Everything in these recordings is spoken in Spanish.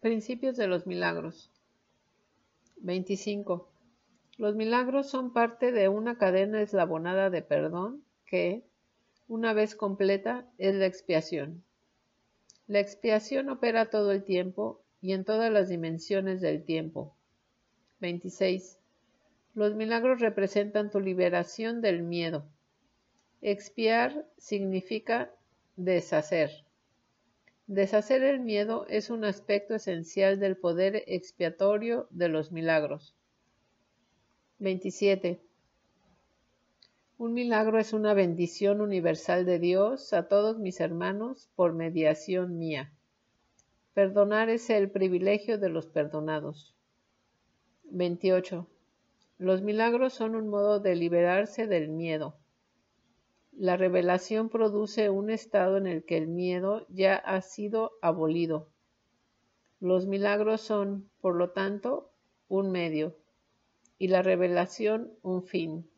Principios de los milagros. 25. Los milagros son parte de una cadena eslabonada de perdón que, una vez completa, es la expiación. La expiación opera todo el tiempo y en todas las dimensiones del tiempo. 26. Los milagros representan tu liberación del miedo. Expiar significa Deshacer. Deshacer el miedo es un aspecto esencial del poder expiatorio de los milagros. 27. Un milagro es una bendición universal de Dios a todos mis hermanos por mediación mía. Perdonar es el privilegio de los perdonados. 28. Los milagros son un modo de liberarse del miedo. La revelación produce un estado en el que el miedo ya ha sido abolido. Los milagros son, por lo tanto, un medio y la revelación un fin.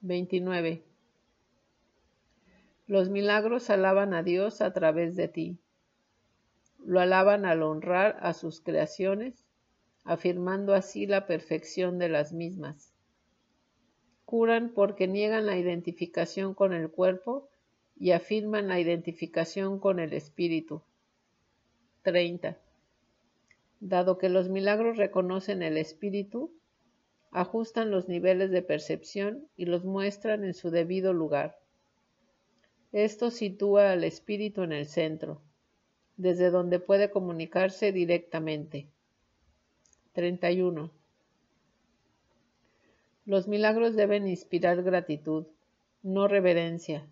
29. Los milagros alaban a Dios a través de ti. Lo alaban al honrar a sus creaciones, afirmando así la perfección de las mismas curan porque niegan la identificación con el cuerpo y afirman la identificación con el espíritu. 30. Dado que los milagros reconocen el espíritu, ajustan los niveles de percepción y los muestran en su debido lugar. Esto sitúa al espíritu en el centro, desde donde puede comunicarse directamente. 31. Los milagros deben inspirar gratitud, no reverencia.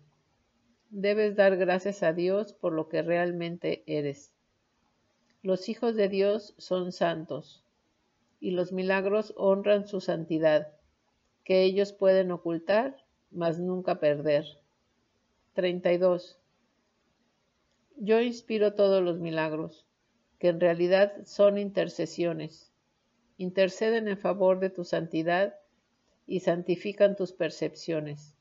Debes dar gracias a Dios por lo que realmente eres. Los hijos de Dios son santos, y los milagros honran su santidad, que ellos pueden ocultar, mas nunca perder. 32. Yo inspiro todos los milagros, que en realidad son intercesiones. Interceden en favor de tu santidad y santifican tus percepciones.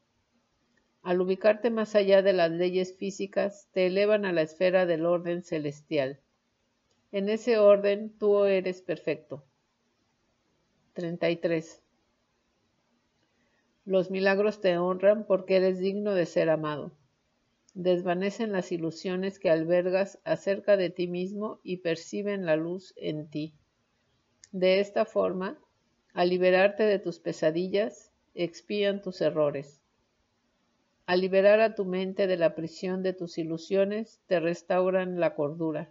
Al ubicarte más allá de las leyes físicas, te elevan a la esfera del orden celestial. En ese orden tú eres perfecto. 33. Los milagros te honran porque eres digno de ser amado. Desvanecen las ilusiones que albergas acerca de ti mismo y perciben la luz en ti. De esta forma, al liberarte de tus pesadillas, expían tus errores. Al liberar a tu mente de la prisión de tus ilusiones, te restauran la cordura.